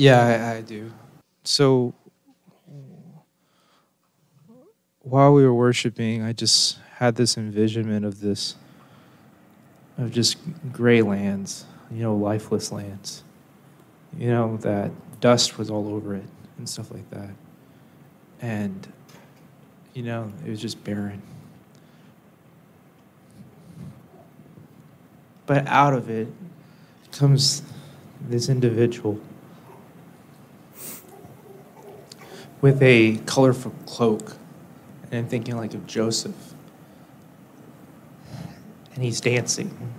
Yeah, I, I do. So while we were worshiping, I just had this envisionment of this, of just gray lands, you know, lifeless lands, you know, that dust was all over it and stuff like that. And, you know, it was just barren. But out of it comes this individual with a colorful cloak. And I'm thinking like of Joseph. And he's dancing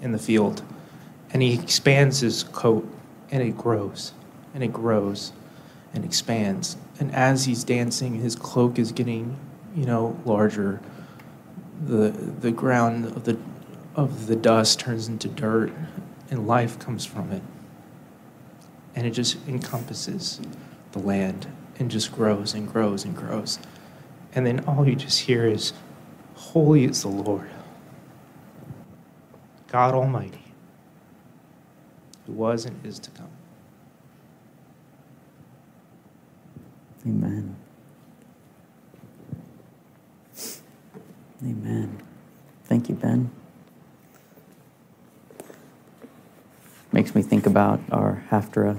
in the field. And he expands his coat and it grows and it grows and expands. And as he's dancing, his cloak is getting, you know, larger. The the ground of the of the dust turns into dirt and life comes from it. And it just encompasses the land and just grows and grows and grows. And then all you just hear is, Holy is the Lord, God Almighty, who was and is to come. Amen. Amen. Thank you, Ben. Makes me think about our Haftarah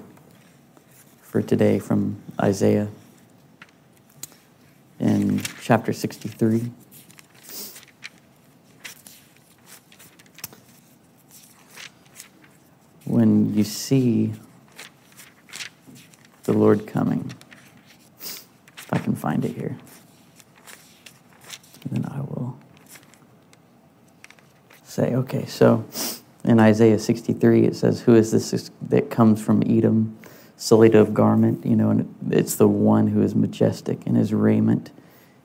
for today from Isaiah in chapter 63. When you see the Lord coming, if I can find it here, then I will say, okay, so in Isaiah 63, it says, Who is this that comes from Edom? Of garment, you know, and it's the one who is majestic in his raiment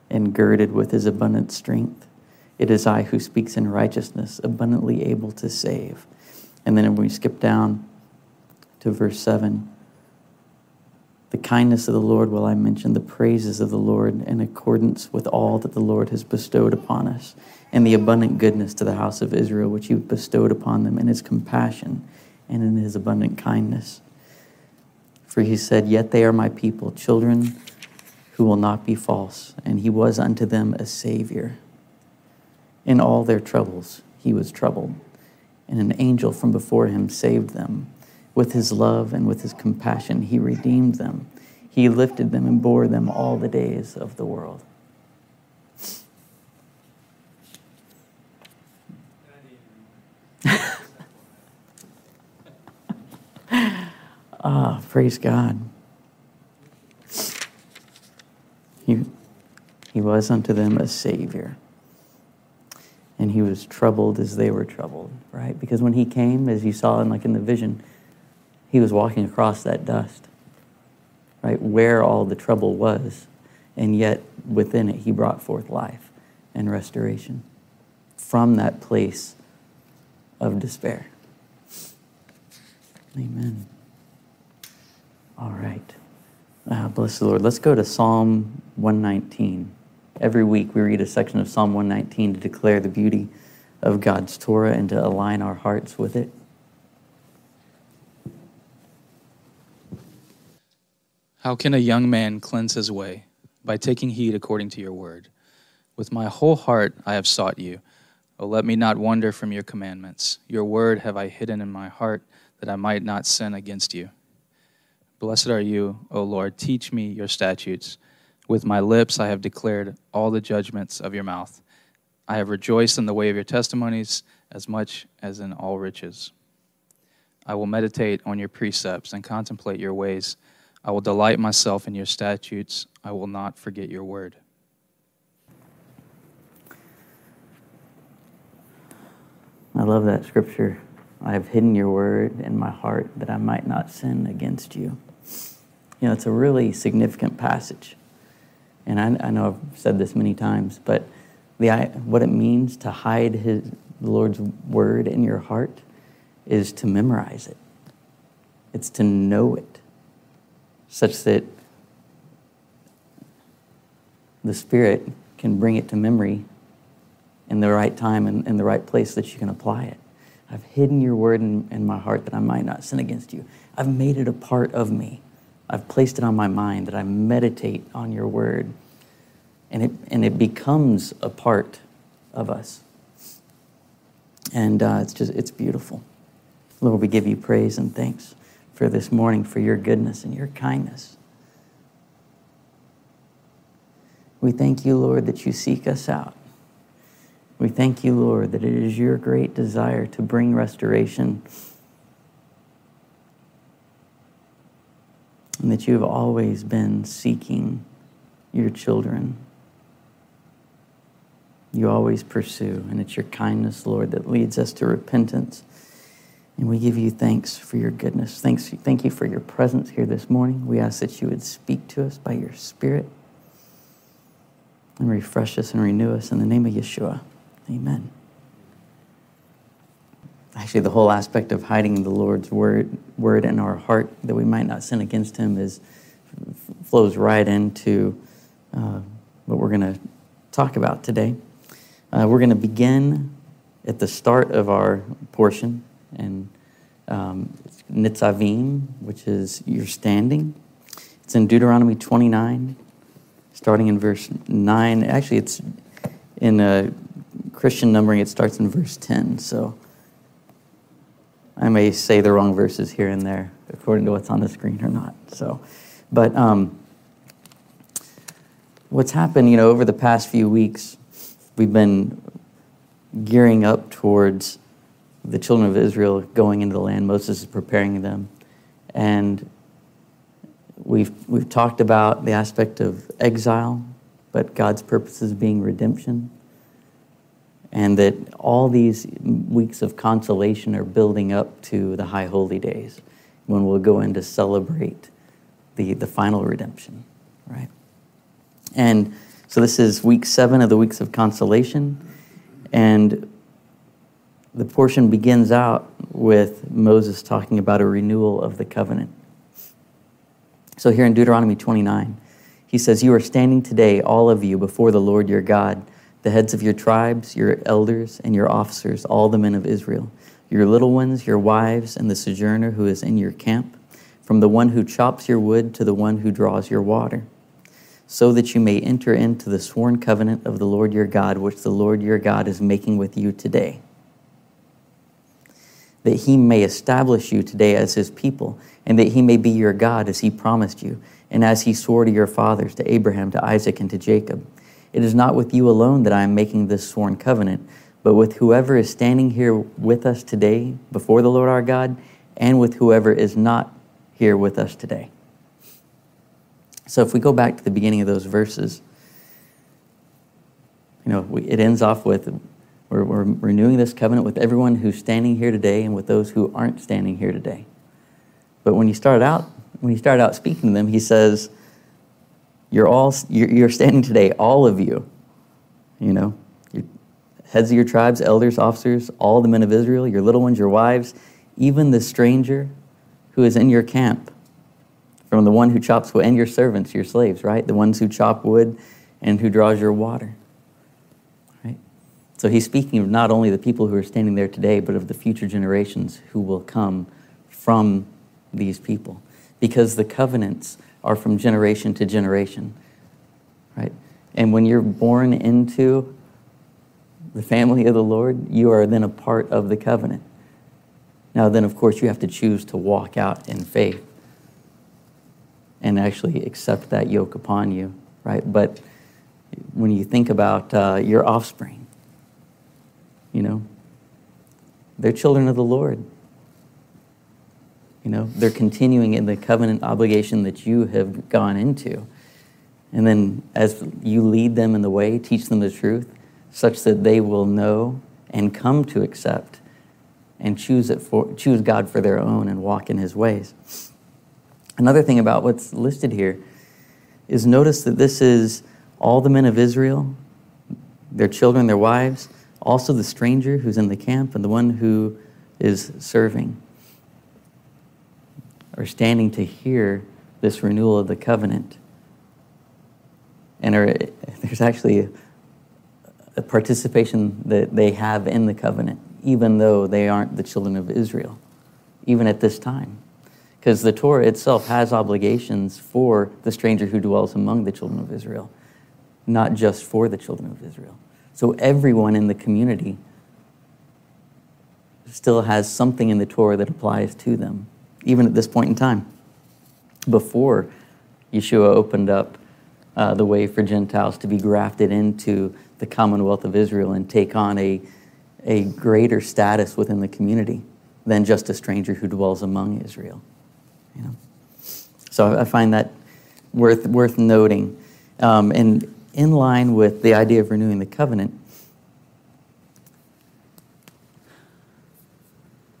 and girded with his abundant strength. It is I who speaks in righteousness, abundantly able to save. And then when we skip down to verse 7, the kindness of the Lord will I mention, the praises of the Lord in accordance with all that the Lord has bestowed upon us, and the abundant goodness to the house of Israel, which he bestowed upon them in his compassion and in his abundant kindness. For he said, Yet they are my people, children who will not be false. And he was unto them a Savior. In all their troubles, he was troubled. And an angel from before him saved them. With his love and with his compassion, he redeemed them. He lifted them and bore them all the days of the world. Praise God. He, he was unto them a Savior. And he was troubled as they were troubled, right? Because when he came, as you saw in like in the vision, he was walking across that dust, right? Where all the trouble was. And yet within it, he brought forth life and restoration from that place of despair. Amen. All right. Uh, bless the Lord. Let's go to Psalm 119. Every week we read a section of Psalm 119 to declare the beauty of God's Torah and to align our hearts with it. How can a young man cleanse his way? By taking heed according to your word. With my whole heart I have sought you. Oh, let me not wander from your commandments. Your word have I hidden in my heart that I might not sin against you. Blessed are you, O Lord. Teach me your statutes. With my lips I have declared all the judgments of your mouth. I have rejoiced in the way of your testimonies as much as in all riches. I will meditate on your precepts and contemplate your ways. I will delight myself in your statutes. I will not forget your word. I love that scripture. I have hidden your word in my heart that I might not sin against you. You know, it's a really significant passage. And I, I know I've said this many times, but the, what it means to hide his, the Lord's word in your heart is to memorize it. It's to know it, such that the Spirit can bring it to memory in the right time and in the right place that you can apply it. I've hidden your word in, in, my heart that I might not sin against you. I've made it a part of me. I've placed it on my mind that I meditate on your word. And it, and it becomes a part of us. And uh, it's just, it's beautiful. Lord, we give you praise and thanks for this morning, for your goodness and your kindness. We thank you, Lord, that you seek us out. We thank you, Lord, that it is your great desire to bring restoration and that you have always been seeking your children. You always pursue, and it's your kindness, Lord, that leads us to repentance. And we give you thanks for your goodness. Thanks, thank you for your presence here this morning. We ask that you would speak to us by your Spirit and refresh us and renew us in the name of Yeshua. Amen. Actually, the whole aspect of hiding the Lord's word, word in our heart that we might not sin against Him is flows right into uh, what we're going to talk about today. Uh, we're going to begin at the start of our portion and um, Nitzavim, which is your standing. It's in Deuteronomy 29, starting in verse 9. Actually, it's in a Christian numbering, it starts in verse 10. So I may say the wrong verses here and there according to what's on the screen or not. So, but um, what's happened, you know, over the past few weeks, we've been gearing up towards the children of Israel going into the land. Moses is preparing them. And we've, we've talked about the aspect of exile, but God's purposes being redemption. And that all these weeks of consolation are building up to the high holy days when we'll go in to celebrate the, the final redemption, right? And so this is week seven of the weeks of consolation. And the portion begins out with Moses talking about a renewal of the covenant. So here in Deuteronomy 29, he says, You are standing today, all of you, before the Lord your God, the heads of your tribes, your elders, and your officers, all the men of Israel, your little ones, your wives, and the sojourner who is in your camp, from the one who chops your wood to the one who draws your water, so that you may enter into the sworn covenant of the Lord your God, which the Lord your God is making with you today that he may establish you today as his people, and that he may be your God as he promised you, and as he swore to your fathers, to Abraham, to Isaac, and to Jacob. It is not with you alone that I am making this sworn covenant, but with whoever is standing here with us today before the Lord our God, and with whoever is not here with us today. So if we go back to the beginning of those verses, you know, we, it ends off with we're, we're renewing this covenant with everyone who's standing here today and with those who aren't standing here today. But when you start out, when he started out speaking to them, he says, "You're all you're, standing today, all of you. You know, heads of your tribes, elders, officers, all the men of Israel, your little ones, your wives, even the stranger who is in your camp, from the one who chops wood, and your servants, your slaves, right? The ones who chop wood and who draws your water." Right? So he's speaking of not only the people who are standing there today, but of the future generations who will come from these people. Because the covenants are from generation to generation, right? And when you're born into the family of the Lord, you are then a part of the covenant. Now, then, of course, you have to choose to walk out in faith and actually accept that yoke upon you, right? But when you think about uh, your offspring, you know, they're children of the Lord. You know, they're continuing in the covenant obligation that you have gone into. And then as you lead them in the way, teach them the truth, such that they will know and come to accept and choose, it for, choose God for their own and walk in his ways. Another thing about what's listed here is notice that this is all the men of Israel, their children, their wives, also the stranger who's in the camp, and the one who is serving are standing to hear this renewal of the covenant. And are, there's actually a participation that they have in the covenant, even though they aren't the children of Israel, even at this time. Because the Torah itself has obligations for the stranger who dwells among the children of Israel, not just for the children of Israel. So everyone in the community still has something in the Torah that applies to them, even at this point in time. Before Yeshua opened up uh, the way for Gentiles to be grafted into the commonwealth of Israel and take on a, a greater status within the community than just a stranger who dwells among Israel. You know? So I find that worth, worth noting. Um, and in line with the idea of renewing the covenant,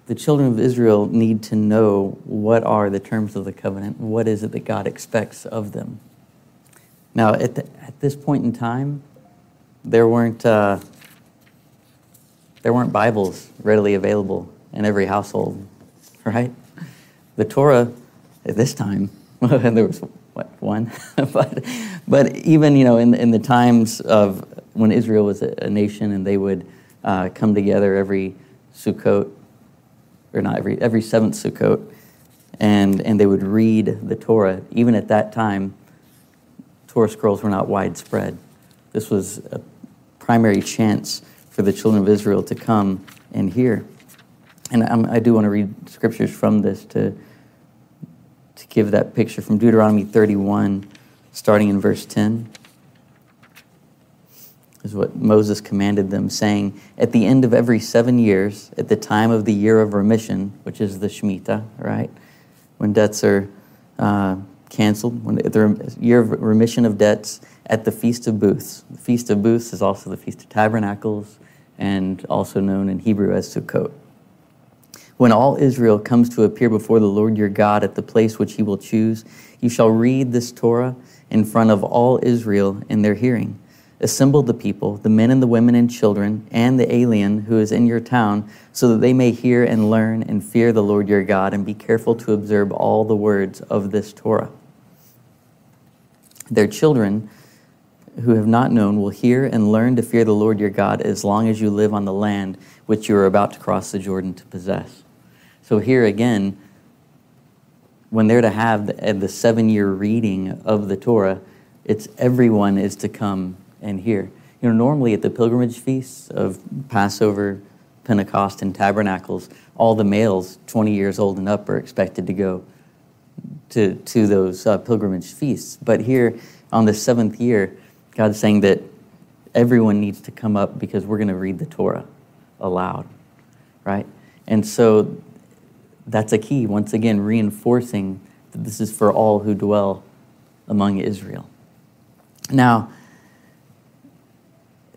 the children of Israel need to know what are the terms of the covenant, what is it that God expects of them. Now, at, the, at this point in time, there weren't, uh, there weren't Bibles readily available in every household, right? The Torah at this time, there was what one, but but even you know in in the times of when Israel was a, a nation and they would uh, come together every Sukkot, or not every every seventh Sukkot, and and they would read the Torah. Even at that time, Torah scrolls were not widespread. This was a primary chance for the children of Israel to come and hear. And I'm, i do want to read scriptures from this to, to give that picture from Deuteronomy 31, starting in verse 10. Is what Moses commanded them, saying, At the end of every seven years, at the time of the year of remission, which is the Shemitah, right? When debts are uh, canceled, when the year of remission of debts, at the Feast of Booths. The Feast of Booths is also the Feast of Tabernacles and also known in Hebrew as Sukkot. When all Israel comes to appear before the Lord your God at the place which he will choose, you shall read this Torah in front of all Israel in their hearing. Assemble the people, the men and the women and children, and the alien who is in your town, so that they may hear and learn and fear the Lord your God, and be careful to observe all the words of this Torah. Their children who have not known will hear and learn to fear the Lord your God as long as you live on the land which you are about to cross the Jordan to possess. So, here again, when they're to have the, seven year reading of the Torah, it's everyone is to come and hear. You know, normally at the pilgrimage feasts of Passover, Pentecost, and Tabernacles, all the males 20 years old and up are expected to go to, to those uh, pilgrimage feasts. But here on the seventh year, God's saying that everyone needs to come up because we're going to read the Torah aloud, right? And so that's a key, once again, reinforcing that this is for all who dwell among Israel. Now,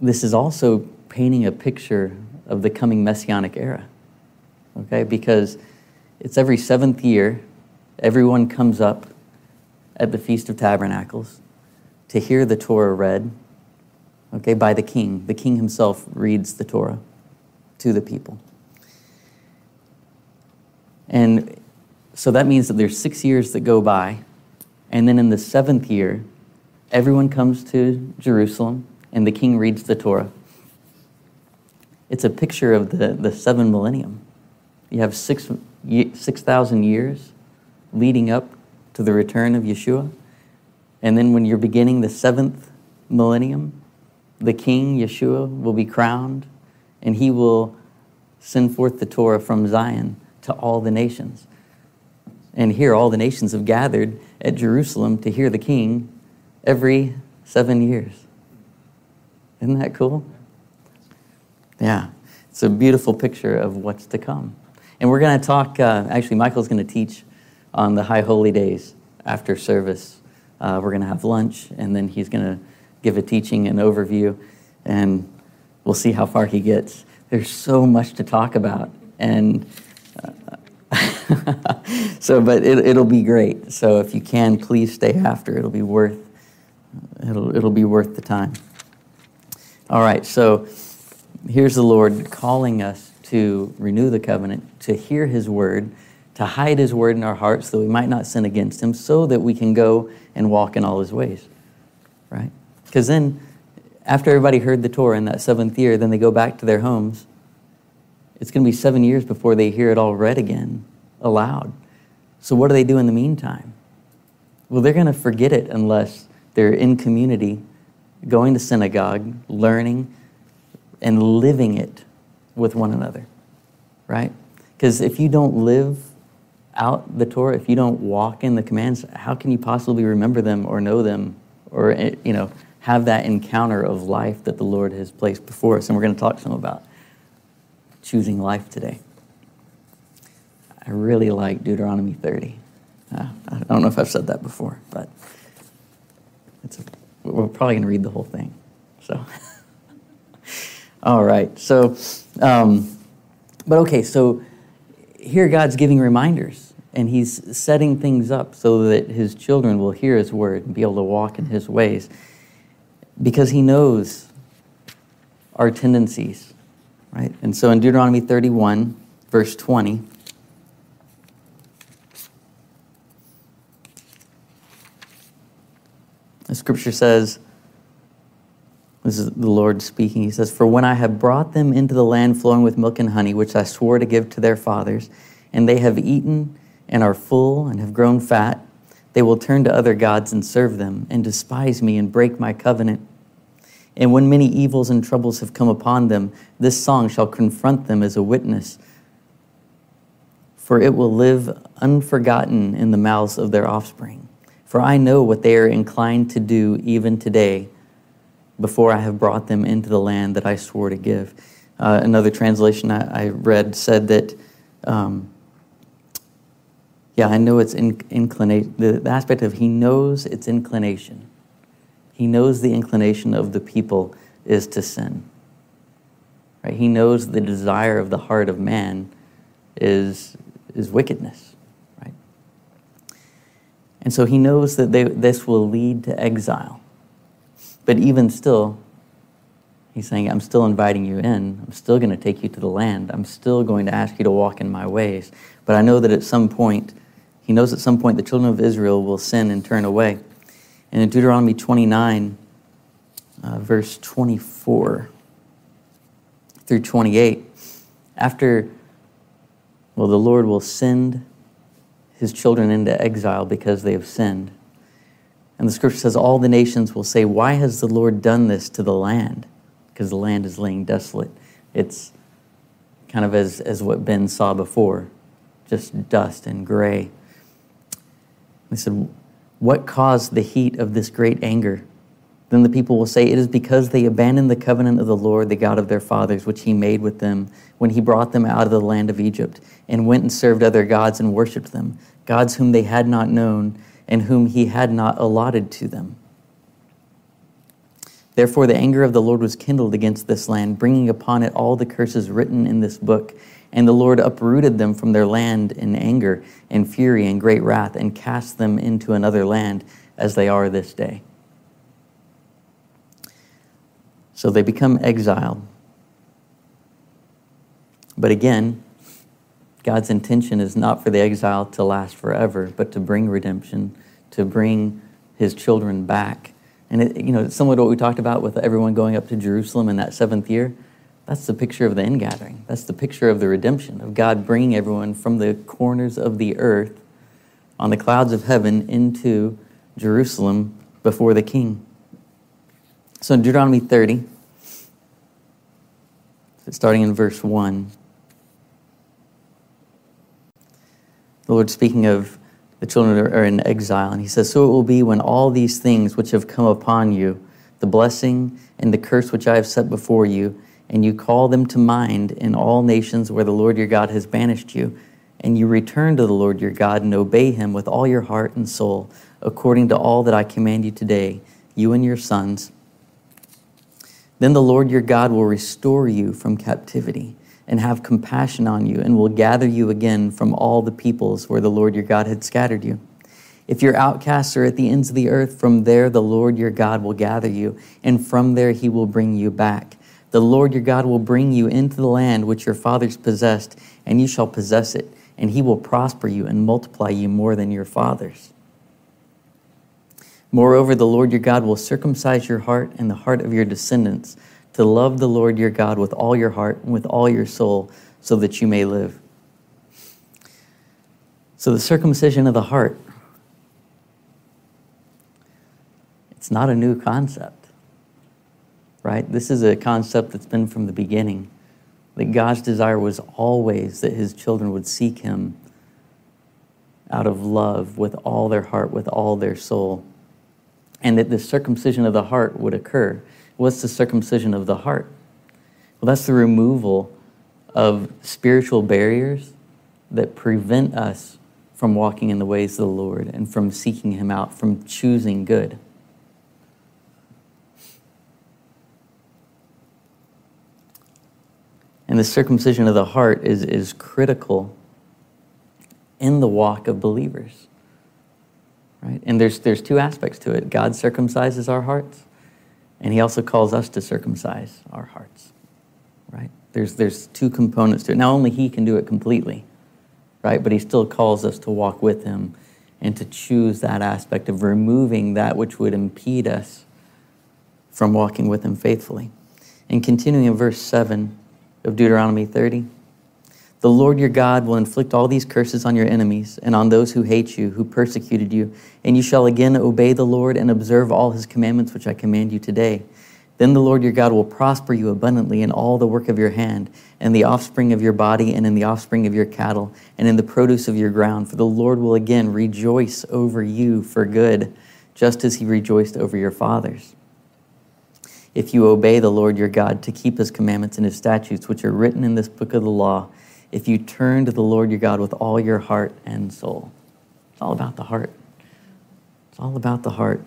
this is also painting a picture of the coming messianic era, okay? Because it's every seventh year, everyone comes up at the Feast of Tabernacles to hear the Torah read, okay, by the king. The king himself reads the Torah to the people. And so that means that there's six years that go by, and then in the seventh year, everyone comes to Jerusalem, and the king reads the Torah. It's a picture of the, the seven millennium. You have six 6,000 years leading up to the return of Yeshua. And then when you're beginning the seventh millennium, the king, Yeshua, will be crowned and he will send forth the Torah from Zion to all the nations. And here, all the nations have gathered at Jerusalem to hear the king every seven years. Isn't that cool? Yeah, it's a beautiful picture of what's to come. And we're going to talk, uh, actually, Michael's going to teach on the High Holy Days after service uh, we're going to have lunch, and then he's going to give a teaching and overview, and we'll see how far he gets. There's so much to talk about And so, but it, it'll be great. So if you can, please stay after. It'll be worth, it'll, it'll be worth the time. All right, so here's the Lord calling us to renew the covenant, to hear his word, to hide his word in our hearts so that we might not sin against him, so that we can go and walk in all his ways. Right? Because then, after everybody heard the Torah in that seventh year, then they go back to their homes. It's going to be seven years before they hear it all read again, aloud. So, what do they do in the meantime? Well, they're going to forget it unless they're in community, going to synagogue, learning, and living it with one another, right? Because if you don't live out the Torah, if you don't walk in the commands, how can you possibly remember them or know them or, eh, you know, have that encounter of life that the Lord has placed before us? And we're going to talk some about choosing life today. I really like Deuteronomy 30. Uh, I don't know if I've said that before, but it's a, we're probably going to read the whole thing. So. All right. So, um, but okay, so here God's giving reminders and he's setting things up so that his children will hear his word and be able to walk in his ways because he knows our tendencies, right? And so in Deuteronomy 31, verse 20, the scripture says, this is the Lord speaking. He says, For when I have brought them into the land flowing with milk and honey, which I swore to give to their fathers, and they have eaten and are full and have grown fat, they will turn to other gods and serve them, and despise me and break my covenant. And when many evils and troubles have come upon them, this song shall confront them as a witness. For it will live unforgotten in the mouths of their offspring. For I know what they are inclined to do even today before I have brought them into the land that I swore to give. Uh, another translation I, I, read said that, um, yeah, I know it's in, inclination, the, the aspect of he knows its inclination. He knows the inclination of the people is to sin. Right? He knows the desire of the heart of man is, is wickedness. And so he knows that they, this will lead to exile. But even still, he's saying, I'm still inviting you in. I'm still going to take you to the land. I'm still going to ask you to walk in my ways. But I know that at some point, he knows at some point the children of Israel will sin and turn away. And in Deuteronomy 29, uh, verse 24 through 28, after, well, the Lord will send his children into exile because they have sinned. And the scripture says, All the nations will say, Why has the Lord done this to the land? Because the land is laying desolate. It's kind of as, as what Ben saw before just dust and gray. They said, What caused the heat of this great anger? Then the people will say, It is because they abandoned the covenant of the Lord, the God of their fathers, which he made with them when he brought them out of the land of Egypt, and went and served other gods and worshipped them, gods whom they had not known and whom he had not allotted to them. Therefore, the anger of the Lord was kindled against this land, bringing upon it all the curses written in this book. And the Lord uprooted them from their land in anger and fury and great wrath, and cast them into another land as they are this day. So they become exiled. But again, God's intention is not for the exile to last forever, but to bring redemption, to bring his children back. And it, you know, to what we talked about with everyone going up to Jerusalem in that seventh year, that's the picture of the ingathering. That's the picture of the redemption, of God bringing everyone from the corners of the earth on the clouds of heaven into Jerusalem before the king. So in Deuteronomy 30, starting in verse 1, the Lord speaking of the children are in exile, and he says, So it will be when all these things which have come upon you, the blessing and the curse which I have set before you, and you call them to mind in all nations where the Lord your God has banished you, and you return to the Lord your God and obey him with all your heart and soul, according to all that I command you today, you and your sons. Then the Lord your God will restore you from captivity and have compassion on you, and will gather you again from all the peoples where the Lord your God had scattered you. If your outcasts are at the ends of the earth, from there the Lord your God will gather you, and from there he will bring you back. The Lord your God will bring you into the land which your fathers possessed, and you shall possess it, and he will prosper you and multiply you more than your fathers. Moreover, the Lord your God will circumcise your heart and the heart of your descendants to love the Lord your God with all your heart and with all your soul, so that you may live. So, the circumcision of the heart, it's not a new concept, right? This is a concept that's been from the beginning. That God's desire was always that his children would seek him out of love with all their heart, with all their soul, and that the circumcision of the heart would occur. What's the circumcision of the heart? Well, that's the removal of spiritual barriers that prevent us from walking in the ways of the Lord and from seeking Him out, from choosing good. And the circumcision of the heart is, is critical in the walk of believers. Right? And there's, there's two aspects to it God circumcises our hearts, and he also calls us to circumcise our hearts, right? There's, there's two components to it. Not only he can do it completely, right? But he still calls us to walk with him and to choose that aspect of removing that which would impede us from walking with him faithfully. And continuing in verse 7 of Deuteronomy 30. The Lord your God will inflict all these curses on your enemies and on those who hate you, who persecuted you, and you shall again obey the Lord and observe all his commandments which I command you today. Then the Lord your God will prosper you abundantly in all the work of your hand, and the offspring of your body, and in the offspring of your cattle, and in the produce of your ground. For the Lord will again rejoice over you for good, just as he rejoiced over your fathers. If you obey the Lord your God to keep his commandments and his statutes, which are written in this book of the law, if you turn to the Lord your God with all your heart and soul. It's all about the heart. It's all about the heart.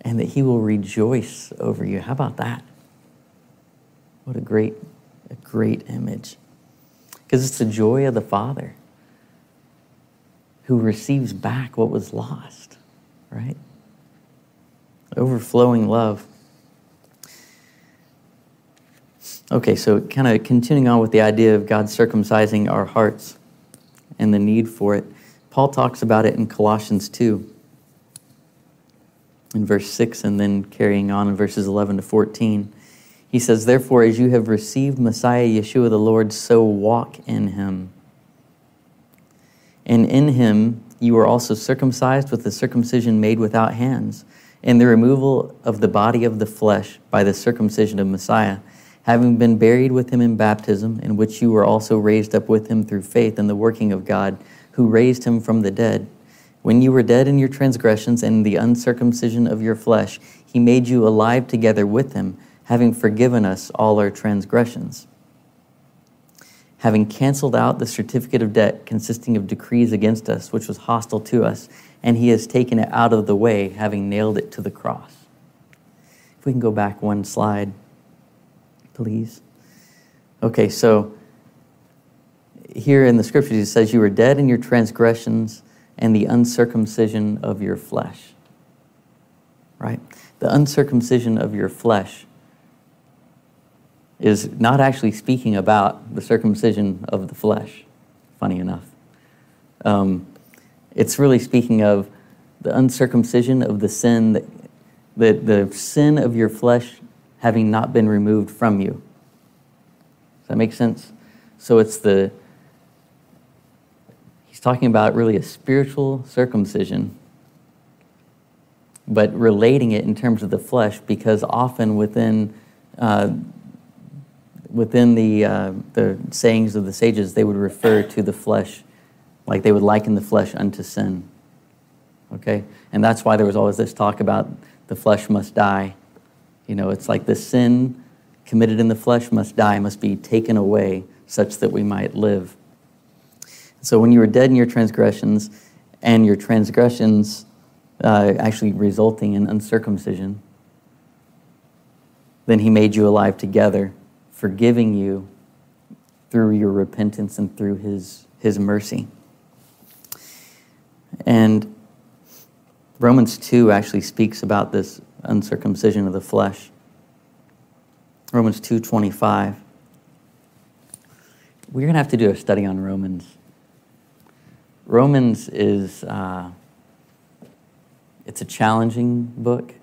And that he will rejoice over you. How about that? What a great, a great image. Because it's the joy of the Father who receives back what was lost, right? Overflowing love. Okay, so kind of continuing on with the idea of God circumcising our hearts and the need for it, Paul talks about it in Colossians 2, in verse 6, and then carrying on in verses 11 to 14. He says, Therefore, as you have received Messiah Yeshua the Lord, so walk in him. And in him you were also circumcised with the circumcision made without hands, in the removal of the body of the flesh by the circumcision of Messiah having been buried with him in baptism, in which you were also raised up with him through faith in the working of God, who raised him from the dead. When you were dead in your transgressions and the uncircumcision of your flesh, he made you alive together with him, having forgiven us all our transgressions. Having canceled out the certificate of debt consisting of decrees against us, which was hostile to us, and he has taken it out of the way, having nailed it to the cross. If we can go back one slide please? Okay, so here in the scriptures it says, You were dead in your transgressions and the uncircumcision of your flesh. Right? The uncircumcision of your flesh is not actually speaking about the circumcision of the flesh, funny enough. Um, it's really speaking of the uncircumcision of the sin that, that the sin of your flesh having not been removed from you. Does that make sense? So it's the, he's talking about really a spiritual circumcision, but relating it in terms of the flesh because often within, uh, within the, uh, the sayings of the sages, they would refer to the flesh, like they would liken the flesh unto sin. Okay? And that's why there was always this talk about the flesh must die you know, it's like the sin committed in the flesh must die, must be taken away, such that we might live. So when you were dead in your transgressions, and your transgressions uh, actually resulting in uncircumcision, then he made you alive together, forgiving you through your repentance and through his, his mercy. And Romans 2 actually speaks about this uncircumcision of the flesh. Romans 2:25. We're going to have to do a study on Romans. Romans is uh, it's a challenging book.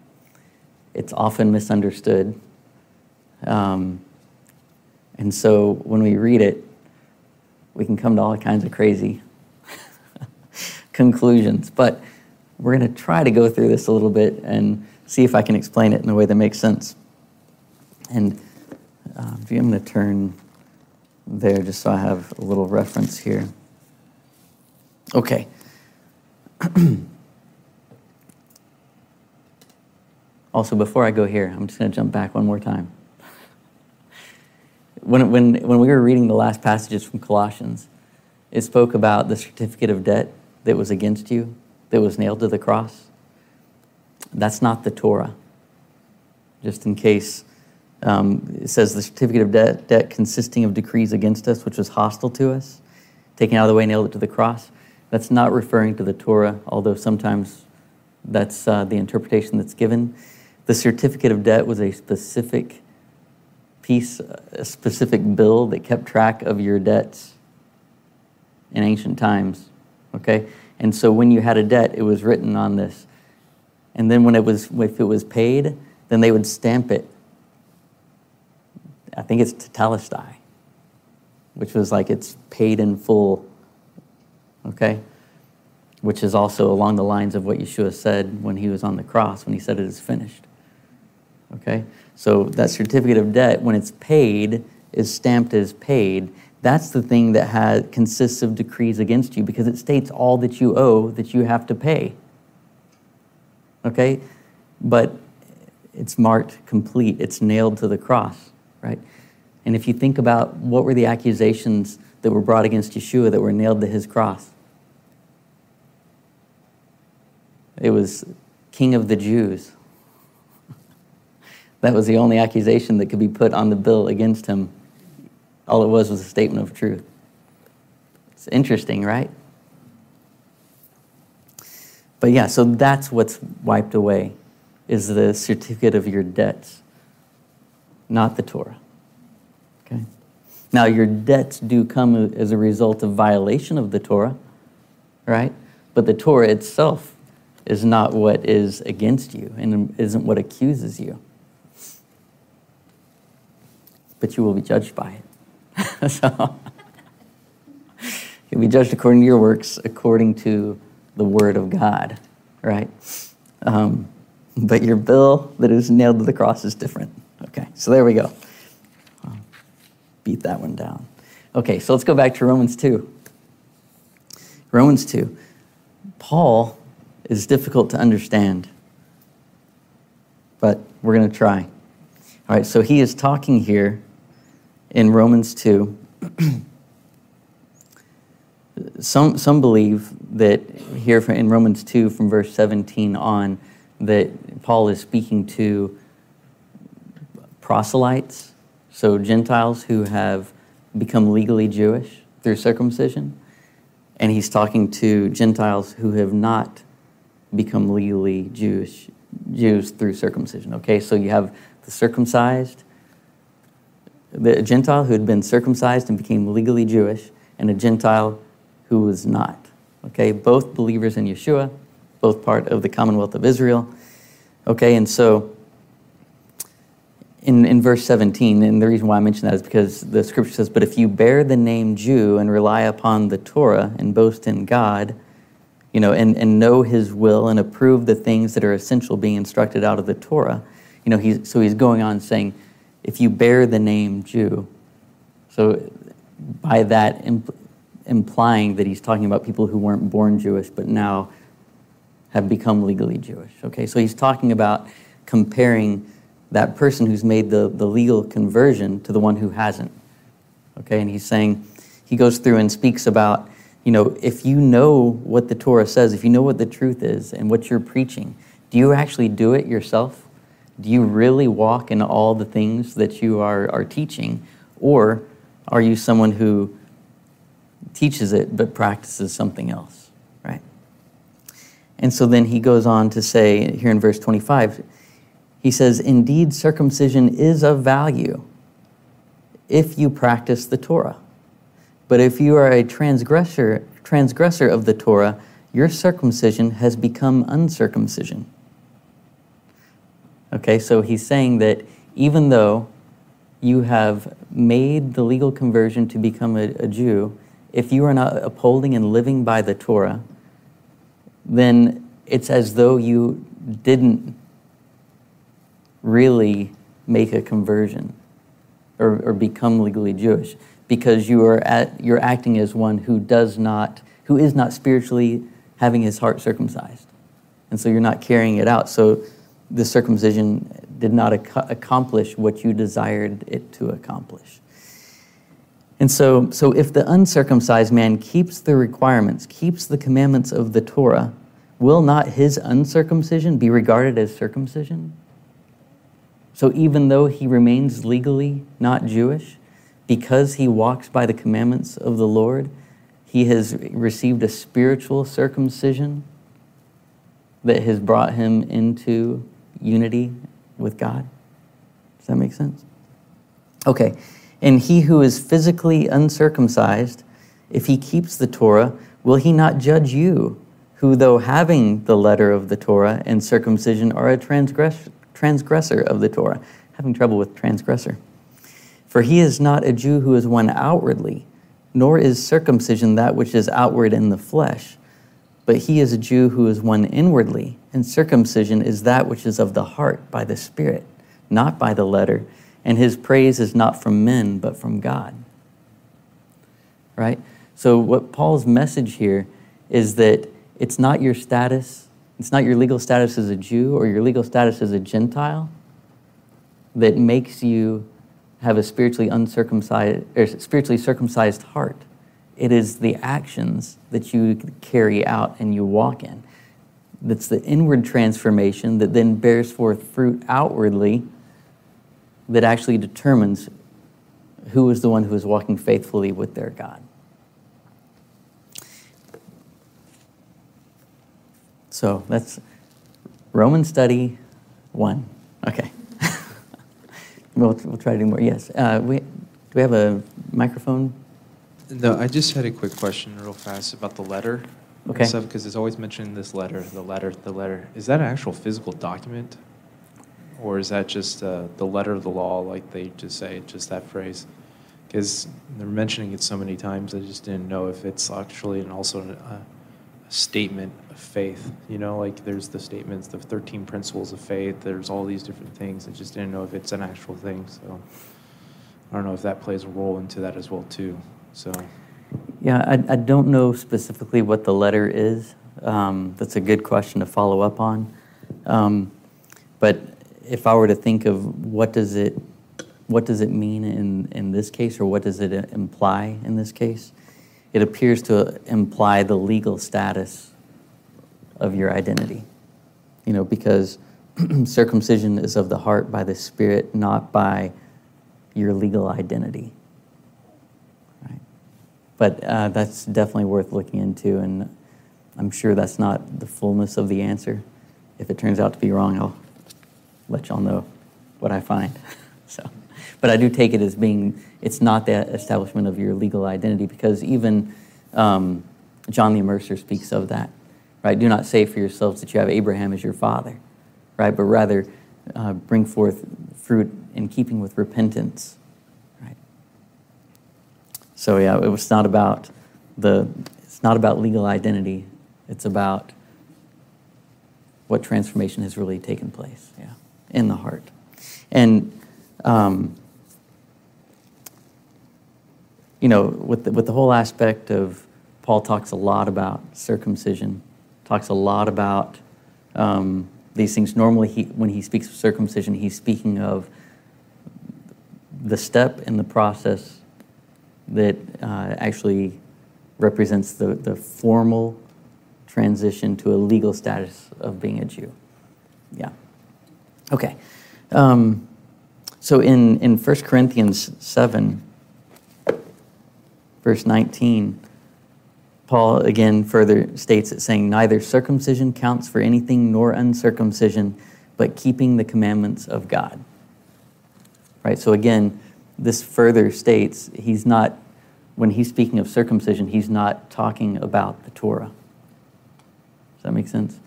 It's often misunderstood. Um, and so when we read it, we can come to all kinds of crazy conclusions. But we're going to try to go through this a little bit and see if I can explain it in a way that makes sense. And uh, I'm going to turn there just so I have a little reference here. Okay. also, before I go here, I'm just going to jump back one more time. When, when, when we were reading the last passages from Colossians, it spoke about the certificate of debt that was against you, that was nailed to the cross. That's not the Torah. Just in case um, it says the certificate of debt, debt consisting of decrees against us, which was hostile to us, taken out of the way, nailed it to the cross. That's not referring to the Torah, although sometimes that's uh, the interpretation that's given. The certificate of debt was a specific piece, a specific bill that kept track of your debts in ancient times. Okay? And so when you had a debt, it was written on this. And then when it was, if it was paid, then they would stamp it I think it's tetelestai, which was like it's paid in full, okay? Which is also along the lines of what Yeshua said when he was on the cross, when he said it is finished, okay? So that certificate of debt, when it's paid, is stamped as paid. That's the thing that has, consists of decrees against you because it states all that you owe that you have to pay. Okay? But it's marked complete, it's nailed to the cross right? And if you think about what were the accusations that were brought against Yeshua that were nailed to his cross, it was King of the Jews. that was the only accusation that could be put on the bill against him. All it was was a statement of truth. It's interesting, right? But yeah, so that's what's wiped away is the certificate of your debts not the Torah. Okay? Now, your debts do come as a result of violation of the Torah, right? But the Torah itself is not what is against you and isn't what accuses you. But you will be judged by it. so, you'll be judged according to your works, according to the Word of God, right? Um, but your bill that is nailed to the cross is different. Okay, so there we go. beat that one down. Okay, so let's go back to Romans 2. Romans 2. Paul is difficult to understand, but we're going to try. All right, so he is talking here in Romans 2. some, some believe that here in Romans 2, from verse 17 on, that Paul is speaking to proselytes, so Gentiles who have become legally Jewish through circumcision, and he's talking to Gentiles who have not become legally Jewish Jews through circumcision. Okay, so you have the circumcised, the Gentile who had been circumcised and became legally Jewish, and a Gentile who was not. Okay, both believers in Yeshua, both part of the Commonwealth of Israel. Okay, and so in, in verse 17, and the reason why I mention that is because the scripture says, But if you bear the name Jew and rely upon the Torah and boast in God, you know, and, and know his will and approve the things that are essential being instructed out of the Torah, you know, he's, so he's going on saying, if you bear the name Jew, so by that implying that he's talking about people who weren't born Jewish but now have become legally Jewish. Okay, so he's talking about comparing that person who's made the, the legal conversion to the one who hasn't. Okay, and he's saying, he goes through and speaks about, you know, if you know what the Torah says, if you know what the truth is and what you're preaching, do you actually do it yourself? Do you really walk in all the things that you are, are teaching? Or Are you someone who teaches it but practices something else, right? And so then he goes on to say here in verse 25, he says, Indeed, circumcision is of value if you practice the Torah. But if you are a transgressor, transgressor of the Torah, your circumcision has become uncircumcision. Okay, so he's saying that even though you have made the legal conversion to become a, a Jew, if you are not upholding and living by the Torah, then it's as though you didn't really make a conversion or, or become legally Jewish because you are at, you're acting as one who does not who is not spiritually having his heart circumcised. And so you're not carrying it out. So the circumcision did not ac- accomplish what you desired it to accomplish and so so if the uncircumcised man keeps the requirements keeps the commandments of the torah will not his uncircumcision be regarded as circumcision so even though he remains legally not Jewish, because he walks by the commandments of the Lord, he has received a spiritual circumcision that has brought him into unity with God. Does that make sense? Okay. And he who is physically uncircumcised, if he keeps the Torah, will he not judge you, who, though having the letter of the Torah and circumcision, are a transgress- transgressor of the Torah? Having trouble with transgressor. For he is not a Jew who is one outwardly, nor is circumcision that which is outward in the flesh, but he is a Jew who is one inwardly, and circumcision is that which is of the heart by the Spirit, not by the letter, and his praise is not from men, but from God. Right? So, what Paul's message here is that it's not your status, it's not your legal status as a Jew or your legal status as a Gentile that makes you have a spiritually uncircumcised or spiritually circumcised heart. It is the actions that you carry out and you walk in. That's the inward transformation that then bears forth fruit outwardly that actually determines who is the one who is walking faithfully with their God. So that's Roman study one. Okay. we'll, we'll try to do more. Yes. Uh, we, do we have a microphone? No, I just had a quick question, real fast, about the letter. Okay. Because it's always mentioned this letter, the letter, the letter. Is that an actual physical document, or is that just uh, the letter of the law, like they just say, just that phrase? Because they're mentioning it so many times, I just didn't know if it's actually and also a, a statement of faith. You know, like there's the statements, the 13 principles of faith. There's all these different things. I just didn't know if it's an actual thing. So I don't know if that plays a role into that as well too. So. Yeah, I, I don't know specifically what the letter is. Um, that's a good question to follow up on. Um, but if I were to think of what does it, what does it mean in, in this case, or what does it imply in this case, it appears to imply the legal status of your identity. You know, because circumcision is of the heart by the Spirit, not by your legal identity. Right? But uh, that's definitely worth looking into, and I'm sure that's not the fullness of the answer. If it turns out to be wrong, I'll let y'all know what I find. so, but I do take it as being it's not the establishment of your legal identity because even um, John the Immerser speaks of that, right? Do not say for yourselves that you have Abraham as your father, right? But rather uh, bring forth fruit in keeping with repentance right? so yeah, it was not about the it's not about legal identity. It's about what transformation has really taken place, yeah, in the heart. And um, you know, with the, with the whole aspect of Paul talks a lot about circumcision, talks a lot about um, these things. Normally, he, when he speaks of circumcision, he's speaking of the step in the process that uh, actually represents the, the formal transition to a legal status of being a Jew. Yeah. Okay. Um, so in, in 1 Corinthians 7, verse 19, Paul again further states it, saying, Neither circumcision counts for anything nor uncircumcision, but keeping the commandments of God. Right? So again, this further states he's not, when he's speaking of circumcision, he's not talking about the Torah. Does that make sense?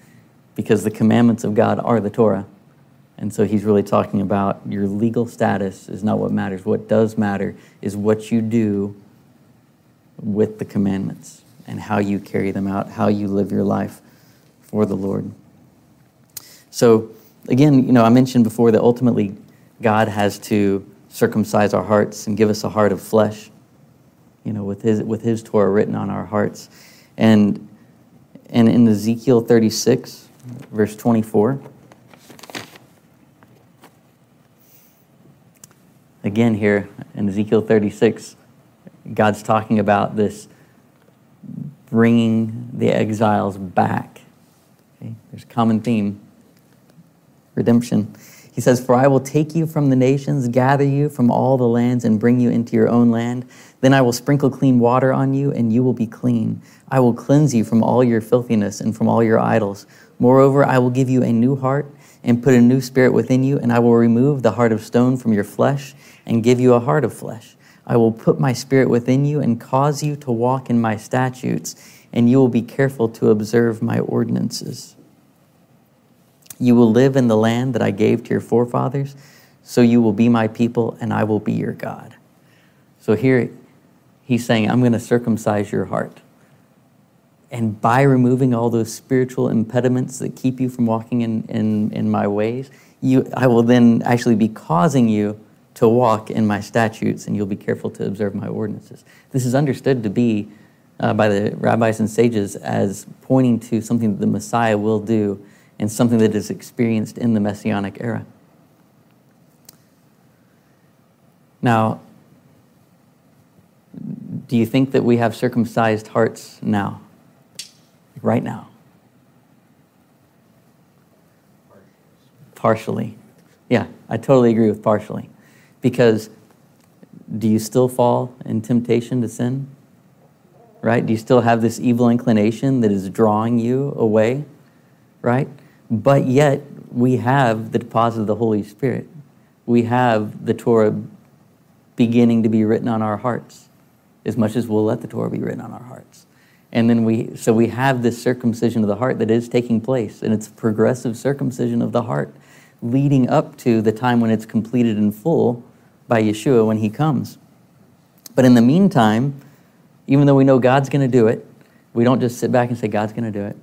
Because the commandments of God are the Torah. And so he's really talking about your legal status is not what matters. What does matter is what you do with the commandments and how you carry them out, how you live your life for the Lord. So, again, you know, I mentioned before that ultimately God has to circumcise our hearts and give us a heart of flesh, you know, with his, with his Torah written on our hearts. And, and in Ezekiel 36, verse 24, again here in Ezekiel 36, God's talking about this bringing the exiles back. Okay? There's a common theme redemption. He says, For I will take you from the nations, gather you from all the lands, and bring you into your own land. Then I will sprinkle clean water on you, and you will be clean. I will cleanse you from all your filthiness and from all your idols. Moreover, I will give you a new heart and put a new spirit within you, and I will remove the heart of stone from your flesh and give you a heart of flesh. I will put my spirit within you and cause you to walk in my statutes, and you will be careful to observe my ordinances. You will live in the land that I gave to your forefathers, so you will be my people, and I will be your God. So here he's saying, I'm going to circumcise your heart. And by removing all those spiritual impediments that keep you from walking in, in, in my ways, you, I will then actually be causing you to walk in my statutes, and you'll be careful to observe my ordinances. This is understood to be uh, by the rabbis and sages as pointing to something that the Messiah will do and something that is experienced in the Messianic era. Now, do you think that we have circumcised hearts now? Right now? Partially. Yeah, I totally agree with partially. Because do you still fall in temptation to sin? Right? Do you still have this evil inclination that is drawing you away? Right? But yet, we have the deposit of the Holy Spirit. We have the Torah beginning to be written on our hearts, as much as we'll let the Torah be written on our hearts. And then we, so we have this circumcision of the heart that is taking place, and it's progressive circumcision of the heart leading up to the time when it's completed in full by Yeshua when he comes. But in the meantime, even though we know God's going to do it, we don't just sit back and say, God's going to do it.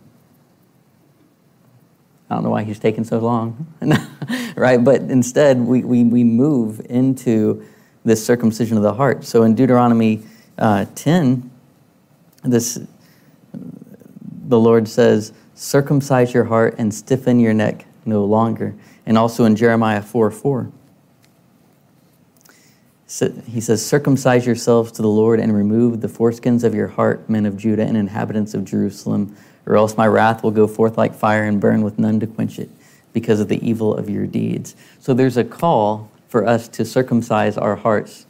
I don't know why he's taking so long, right? But instead, we, we, we move into this circumcision of the heart. So in Deuteronomy uh, 10, this, the Lord says, circumcise your heart and stiffen your neck no longer. And also in Jeremiah 4 4, he says, Circumcise yourselves to the Lord and remove the foreskins of your heart, men of Judah and inhabitants of Jerusalem, or else my wrath will go forth like fire and burn with none to quench it because of the evil of your deeds. So there's a call for us to circumcise our hearts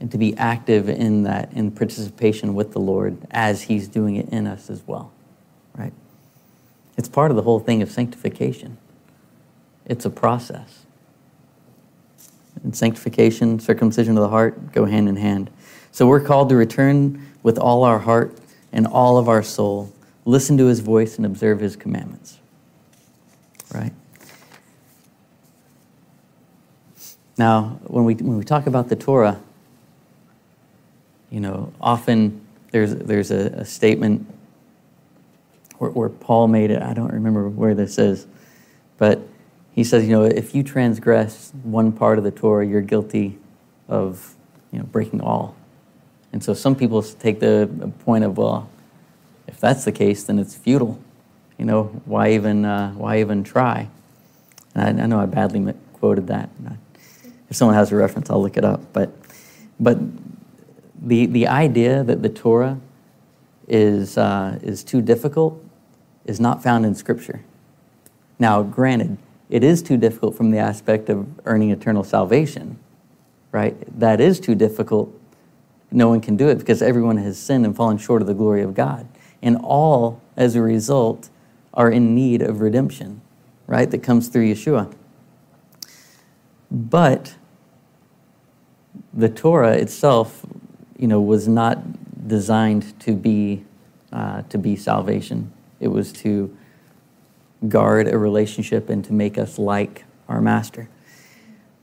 and to be active in that, in participation with the Lord as He's doing it in us as well, right? It's part of the whole thing of sanctification, it's a process and sanctification, circumcision of the heart go hand in hand. So we're called to return with all our heart and all of our soul, listen to his voice and observe his commandments. Right? Now, when we, when we talk about the Torah, you know, often there's, there's a, a statement where, where Paul made it. I don't remember where this is, he says, you know, if you transgress one part of the Torah, you're guilty of, you know, breaking all. And so some people take the point of, well, if that's the case, then it's futile. You know, why even, uh, why even try? And I, I know I badly quoted that. If someone has a reference, I'll look it up. But, but the, the idea that the Torah is, uh, is too difficult is not found in Scripture. Now, granted, it is too difficult from the aspect of earning eternal salvation, right? That is too difficult no one can do it because everyone has sinned and fallen short of the glory of God. And all, as a result, are in need of redemption, right? That comes through Yeshua. But the Torah itself, you know, was not designed to be uh, to be salvation. It was to guard a relationship and to make us like our master.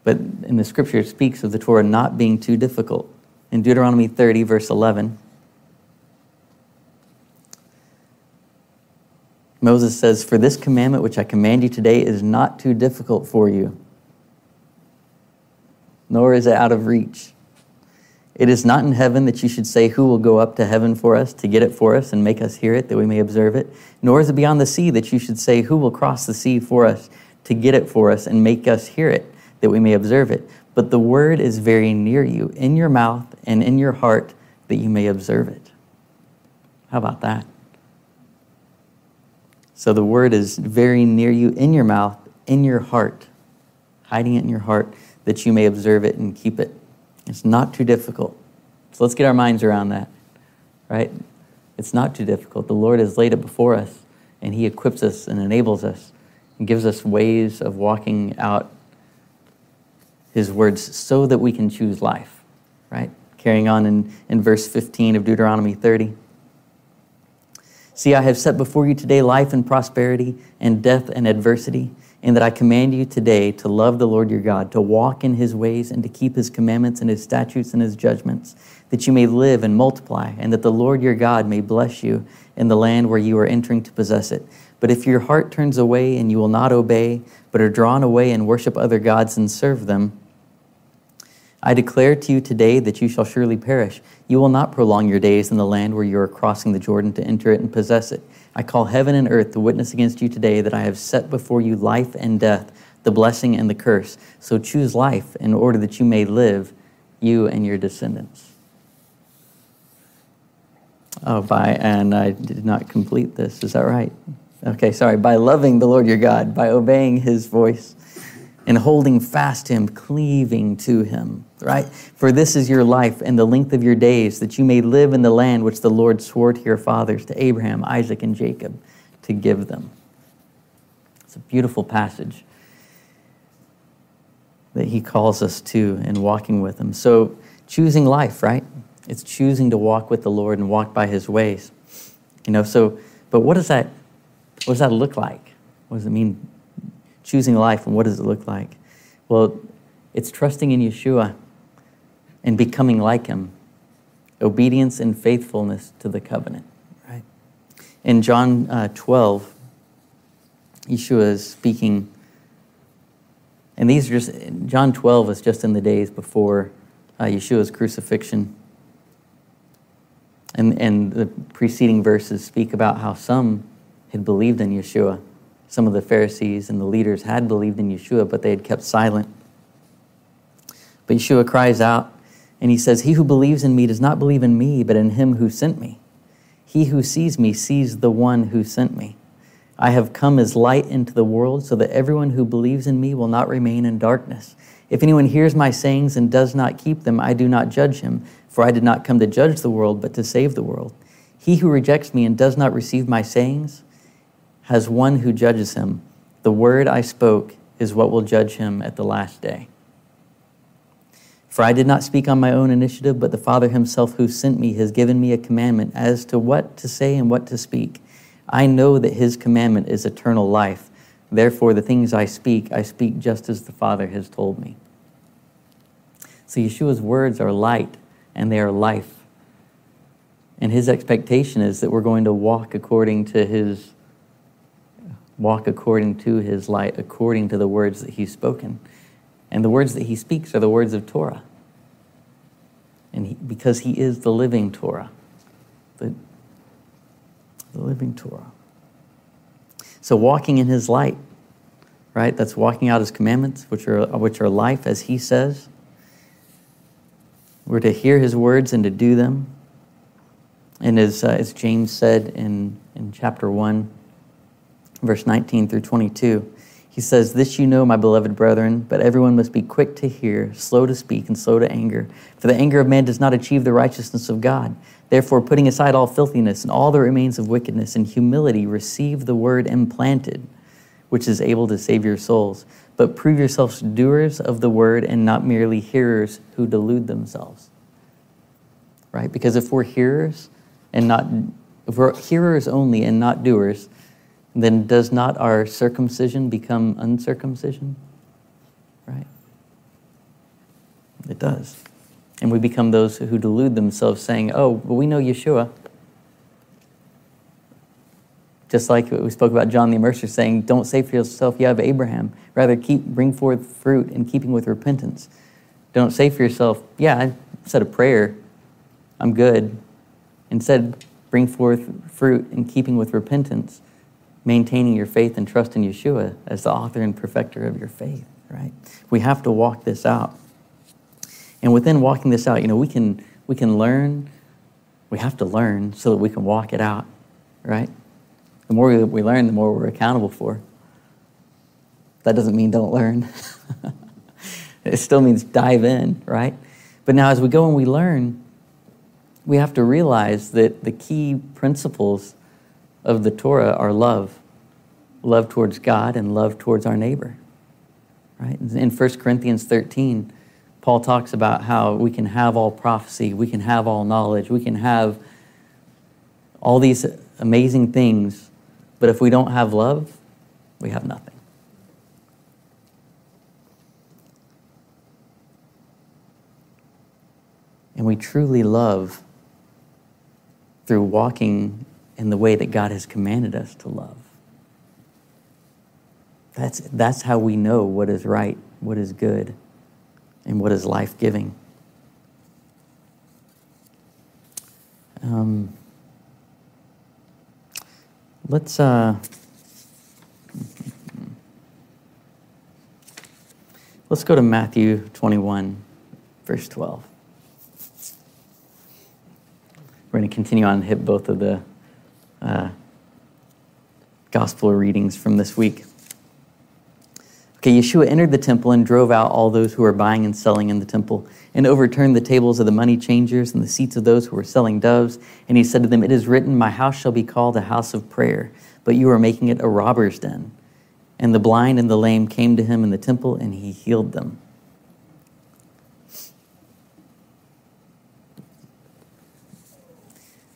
But in the scripture, it speaks of the Torah not being too difficult. In Deuteronomy 30, verse 11, Moses says, For this commandment which I command you today is not too difficult for you, nor is it out of reach. It is not in heaven that you should say, Who will go up to heaven for us to get it for us and make us hear it that we may observe it? Nor is it beyond the sea that you should say, Who will cross the sea for us to get it for us and make us hear it that we may observe it? But the word is very near you, in your mouth and in your heart, that you may observe it. How about that? So the word is very near you, in your mouth, in your heart, hiding it in your heart, that you may observe it and keep it. It's not too difficult. So let's get our minds around that, right? It's not too difficult. The Lord has laid it before us, and He equips us and enables us and gives us ways of walking out His words so that we can choose life, right? Carrying on in, in verse 15 of Deuteronomy 30. See, I have set before you today life and prosperity, and death and adversity and that I command you today to love the Lord your God, to walk in his ways, and to keep his commandments and his statutes and his judgments, that you may live and multiply, and that the Lord your God may bless you in the land where you are entering to possess it. But if your heart turns away and you will not obey, but are drawn away and worship other gods and serve them, I declare to you today that you shall surely perish. You will not prolong your days in the land where you are crossing the Jordan to enter it and possess it. I call heaven and earth to witness against you today that I have set before you life and death, the blessing and the curse. So choose life in order that you may live, you and your descendants. Oh, by, and I did not complete this. Is that right? Okay, sorry. By loving the Lord your God, by obeying his voice and holding fast to him, cleaving to him, right? For this is your life and the length of your days, that you may live in the land which the Lord swore to your fathers, to Abraham, Isaac, and Jacob, to give them. It's a beautiful passage that he calls us to in walking with him. So, choosing life, right? It's choosing to walk with the Lord and walk by his ways. You know, so, but what does that, what does that look like? What does it mean choosing life, and what does it look like? Well, it's trusting in Yeshua and becoming like him, obedience and faithfulness to the covenant, right? In John uh, 12, Yeshua is speaking, and these are just, John 12 is just in the days before uh, Yeshua's crucifixion. And, and the preceding verses speak about how some had believed in Yeshua some of the Pharisees and the leaders had believed in Yeshua, but they had kept silent. But Yeshua cries out and he says, He who believes in me does not believe in me, but in him who sent me. He who sees me sees the one who sent me. I have come as light into the world so that everyone who believes in me will not remain in darkness. If anyone hears my sayings and does not keep them, I do not judge him, for I did not come to judge the world, but to save the world. He who rejects me and does not receive my sayings, has one who judges him. The word I spoke is what will judge him at the last day. For I did not speak on my own initiative, but the Father himself who sent me has given me a commandment as to what to say and what to speak. I know that his commandment is eternal life. Therefore, the things I speak, I speak just as the Father has told me. So, Yeshua's words are light and they are life. And his expectation is that we're going to walk according to his walk according to his light, according to the words that he's spoken. And the words that he speaks are the words of Torah. And he, because he is the living Torah, the, the living Torah. So walking in his light, right? That's walking out his commandments, which are, which are life, as he says. We're to hear his words and to do them. And as, uh, as James said in, in chapter 1, verse 19 through 22. He says, This you know, my beloved brethren, but everyone must be quick to hear, slow to speak, and slow to anger. For the anger of man does not achieve the righteousness of God. Therefore, putting aside all filthiness and all that remains of wickedness, in humility receive the word implanted, which is able to save your souls. But prove yourselves doers of the word and not merely hearers who delude themselves. Right? Because if we're hearers and not, if we're hearers only and not doers, then does not our circumcision become uncircumcision? Right? It does. And we become those who delude themselves, saying, Oh, we know Yeshua. Just like we spoke about John the Immerser saying, Don't say for yourself you have Abraham. Rather, keep, bring forth fruit in keeping with repentance. Don't say for yourself, Yeah, I said a prayer. I'm good. Instead, bring forth fruit in keeping with repentance maintaining your faith and trust in Yeshua as the author and perfecter of your faith, right? We have to walk this out. And within walking this out, you know, we can we can learn, we have to learn so that we can walk it out, right? The more we, we learn, the more we're accountable for. That doesn't mean don't learn. it still means dive in, right? But now as we go and we learn, we have to realize that the key principles of the Torah are love love towards God and love towards our neighbor. Right? In 1 Corinthians 13, Paul talks about how we can have all prophecy, we can have all knowledge, we can have all these amazing things, but if we don't have love, we have nothing. And we truly love through walking in the way that God has commanded us to love. That's, that's how we know what is right, what is good, and what is life giving. Um, let's. Uh, let's go to Matthew 21, verse 12. We're going to continue on and hit both of the uh, gospel readings from this week. Okay, Yeshua entered the temple and drove out all those who were buying and selling in the temple, and overturned the tables of the money changers and the seats of those who were selling doves. And he said to them, It is written, My house shall be called a house of prayer, but you are making it a robber's den. And the blind and the lame came to him in the temple, and he healed them.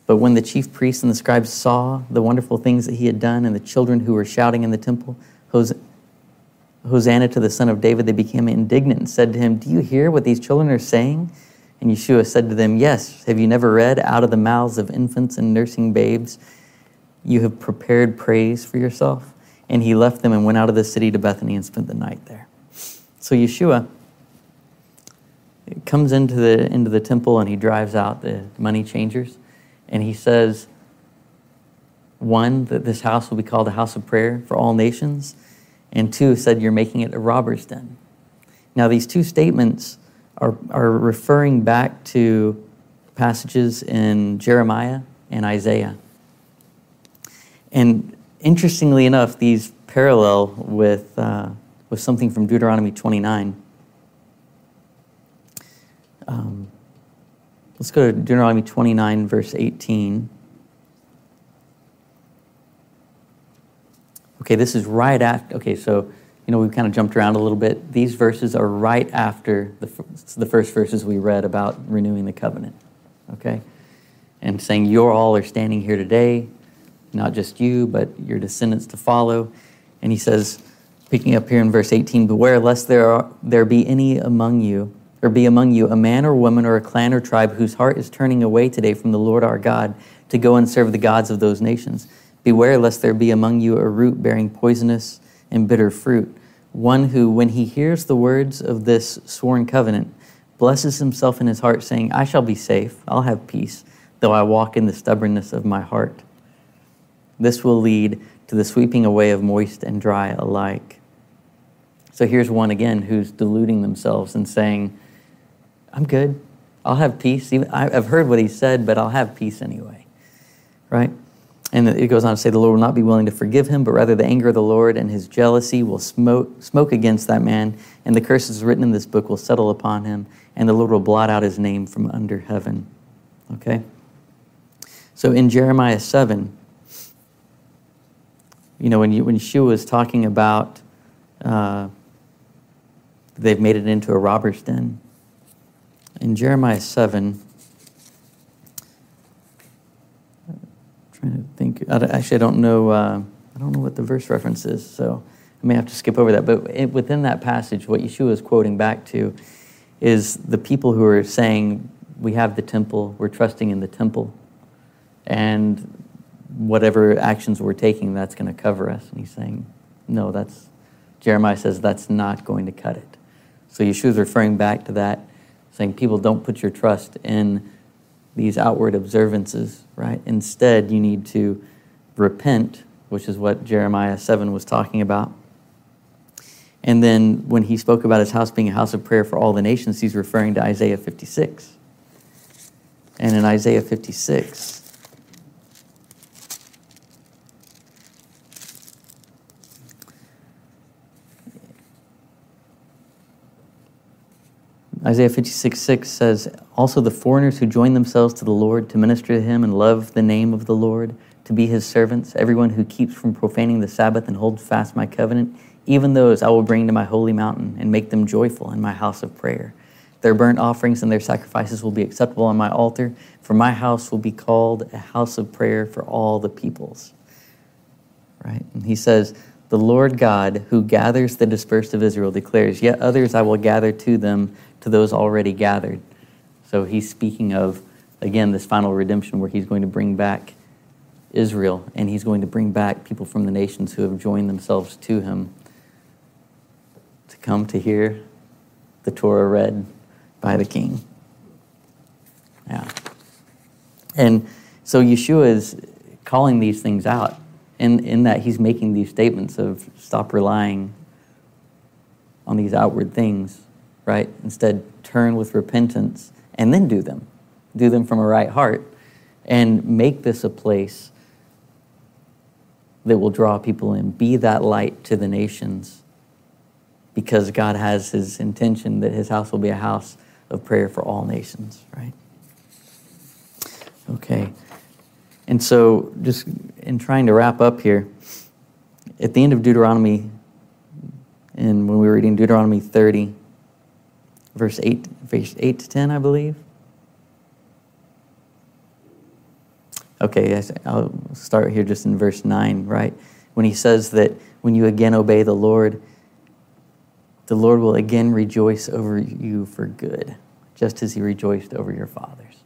But when the chief priests and the scribes saw the wonderful things that he had done and the children who were shouting in the temple, Hosanna to the Son of David, they became indignant and said to him, Do you hear what these children are saying? And Yeshua said to them, Yes, have you never read, Out of the mouths of infants and nursing babes, you have prepared praise for yourself? And he left them and went out of the city to Bethany and spent the night there. So Yeshua comes into the, into the temple and he drives out the money changers and he says, one, that this house will be called a house of prayer for all nations, and two, said you're making it a robber's den. Now, these two statements are, are referring back to passages in Jeremiah and Isaiah. And interestingly enough, these parallel with, uh, with something from Deuteronomy 29. Um, Let's go to Deuteronomy 29, verse 18. Okay, this is right after, okay, so, you know, we've kind of jumped around a little bit. These verses are right after the, the first verses we read about renewing the covenant, okay? And saying, you all are standing here today, not just you, but your descendants to follow. And he says, picking up here in verse 18, Beware lest there, are, there be any among you or be among you a man or woman or a clan or tribe whose heart is turning away today from the Lord our God to go and serve the gods of those nations. Beware lest there be among you a root bearing poisonous and bitter fruit, one who, when he hears the words of this sworn covenant, blesses himself in his heart, saying, I shall be safe, I'll have peace, though I walk in the stubbornness of my heart. This will lead to the sweeping away of moist and dry alike. So here's one again who's deluding themselves and saying, I'm good. I'll have peace. Even, I've heard what he said, but I'll have peace anyway. Right? And it goes on to say, The Lord will not be willing to forgive him, but rather the anger of the Lord and his jealousy will smoke, smoke against that man, and the curses written in this book will settle upon him, and the Lord will blot out his name from under heaven. Okay? So in Jeremiah 7, you know, when, you, when Yeshua was talking about uh, they've made it into a robber's den, in Jeremiah 7, I'm trying to think. Actually, I don't know. Uh, I don't know what the verse reference is, so I may have to skip over that. But it, within that passage, what Yeshua is quoting back to is the people who are saying, "We have the temple. We're trusting in the temple, and whatever actions we're taking, that's going to cover us." And he's saying, "No, that's." Jeremiah says that's not going to cut it. So Yeshua is referring back to that, saying, "People don't put your trust in." these outward observances, right? Instead, you need to repent, which is what Jeremiah 7 was talking about. And then when he spoke about his house being a house of prayer for all the nations, he's referring to Isaiah 56. And in Isaiah 56, Isaiah 56 6 says, Also the foreigners who join themselves to the Lord to minister to him and love the name of the Lord, to be his servants, everyone who keeps from profaning the Sabbath and holds fast my covenant, even those I will bring to my holy mountain and make them joyful in my house of prayer. Their burnt offerings and their sacrifices will be acceptable on my altar, for my house will be called a house of prayer for all the peoples. Right? And he says, The Lord God, who gathers the dispersed of Israel, declares, Yet others I will gather to them to those already gathered. So he's speaking of, again, this final redemption where he's going to bring back Israel and he's going to bring back people from the nations who have joined themselves to him to come to hear the Torah read by the king. Yeah. And so Yeshua is calling these things out in, in that he's making these statements of stop relying on these outward things right? Instead, turn with repentance and then do them. Do them from a right heart and make this a place that will draw people in. Be that light to the nations because God has his intention that his house will be a house of prayer for all nations, right? Okay. And so, just in trying to wrap up here, at the end of Deuteronomy, and when we were reading Deuteronomy 30, verse 8, verse 8 to 10, I believe. Okay, I'll start here just in verse 9, right? When he says that when you again obey the Lord, the Lord will again rejoice over you for good, just as he rejoiced over your fathers.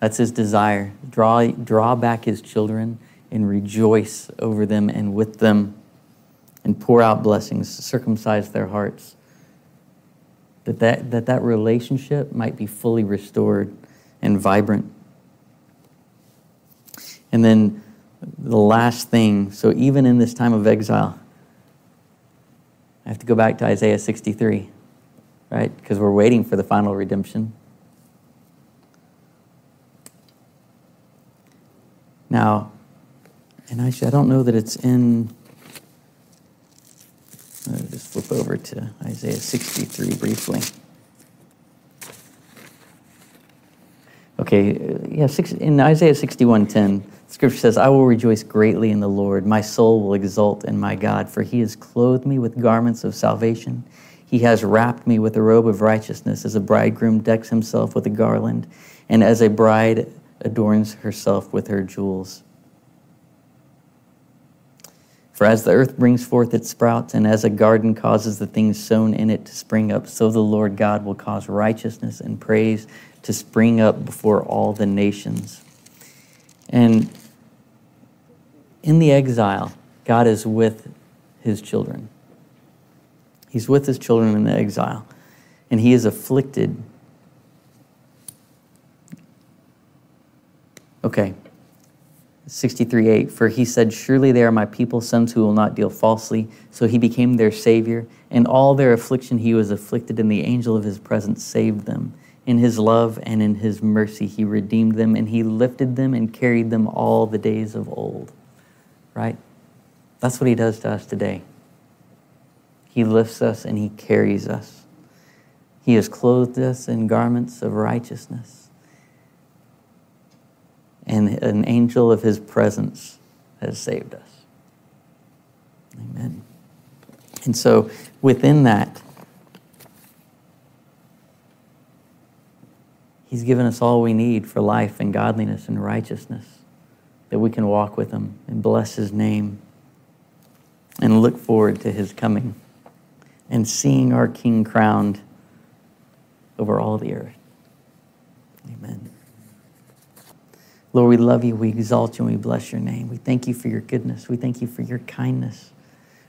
That's his desire. Draw, draw back his children and rejoice over them and with them and pour out blessings, circumcise their hearts that that, that that relationship might be fully restored and vibrant. And then the last thing so, even in this time of exile, I have to go back to Isaiah 63, right? Because we're waiting for the final redemption. Now, and actually, I don't know that it's in me just flip over to Isaiah 63 briefly. Okay, yeah, six, in Isaiah 61:10, Scripture says, "I will rejoice greatly in the Lord; my soul will exult in my God, for He has clothed me with garments of salvation. He has wrapped me with a robe of righteousness, as a bridegroom decks himself with a garland, and as a bride adorns herself with her jewels." For as the earth brings forth its sprouts, and as a garden causes the things sown in it to spring up, so the Lord God will cause righteousness and praise to spring up before all the nations. And in the exile, God is with his children. He's with his children in the exile, and he is afflicted. Okay, 63 8 For he said, Surely they are my people, sons who will not deal falsely. So he became their Savior. In all their affliction he was afflicted, and the angel of his presence saved them. in his love and in his mercy, he redeemed them and he lifted them and carried them all the days of old. Right? That's what he does to us today. He lifts us and he carries us. He has clothed us in garments of righteousness. And an angel of his presence has saved us. Amen. And so within that, He's given us all we need for life and godliness and righteousness, that we can walk with Him and bless His name and look forward to His coming and seeing our King crowned over all the earth. Amen. Lord, we love you, we exalt you, and we bless your name. We thank you for your goodness. We thank you for your kindness,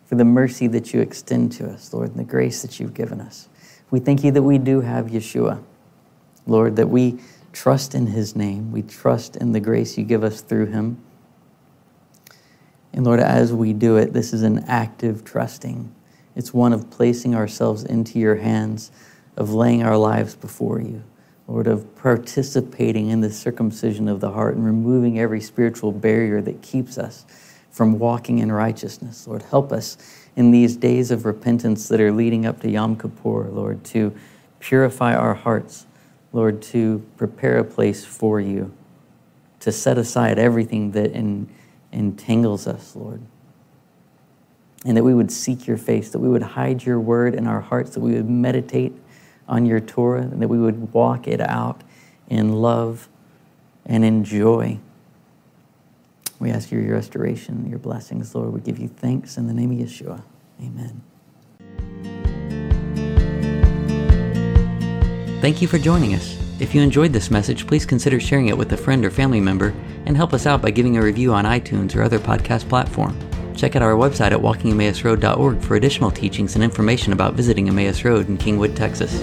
for the mercy that you extend to us, Lord, and the grace that you've given us. We thank you that we do have Yeshua, Lord, that we trust in his name. We trust in the grace you give us through him. And Lord, as we do it, this is an active trusting. It's one of placing ourselves into your hands, of laying our lives before you. Lord, of participating in the circumcision of the heart and removing every spiritual barrier that keeps us from walking in righteousness. Lord, help us in these days of repentance that are leading up to Yom Kippur, Lord, to purify our hearts, Lord, to prepare a place for you, to set aside everything that en- entangles us, Lord. And that we would seek your face, that we would hide your word in our hearts, that we would meditate on your Torah, and that we would walk it out in love and in joy. We ask you your restoration, your blessings, Lord. We give you thanks in the name of Yeshua. Amen. Thank you for joining us. If you enjoyed this message, please consider sharing it with a friend or family member and help us out by giving a review on iTunes or other podcast platform. Check out our website at walkingemmausroad.org for additional teachings and information about visiting Emmaus Road in Kingwood, Texas.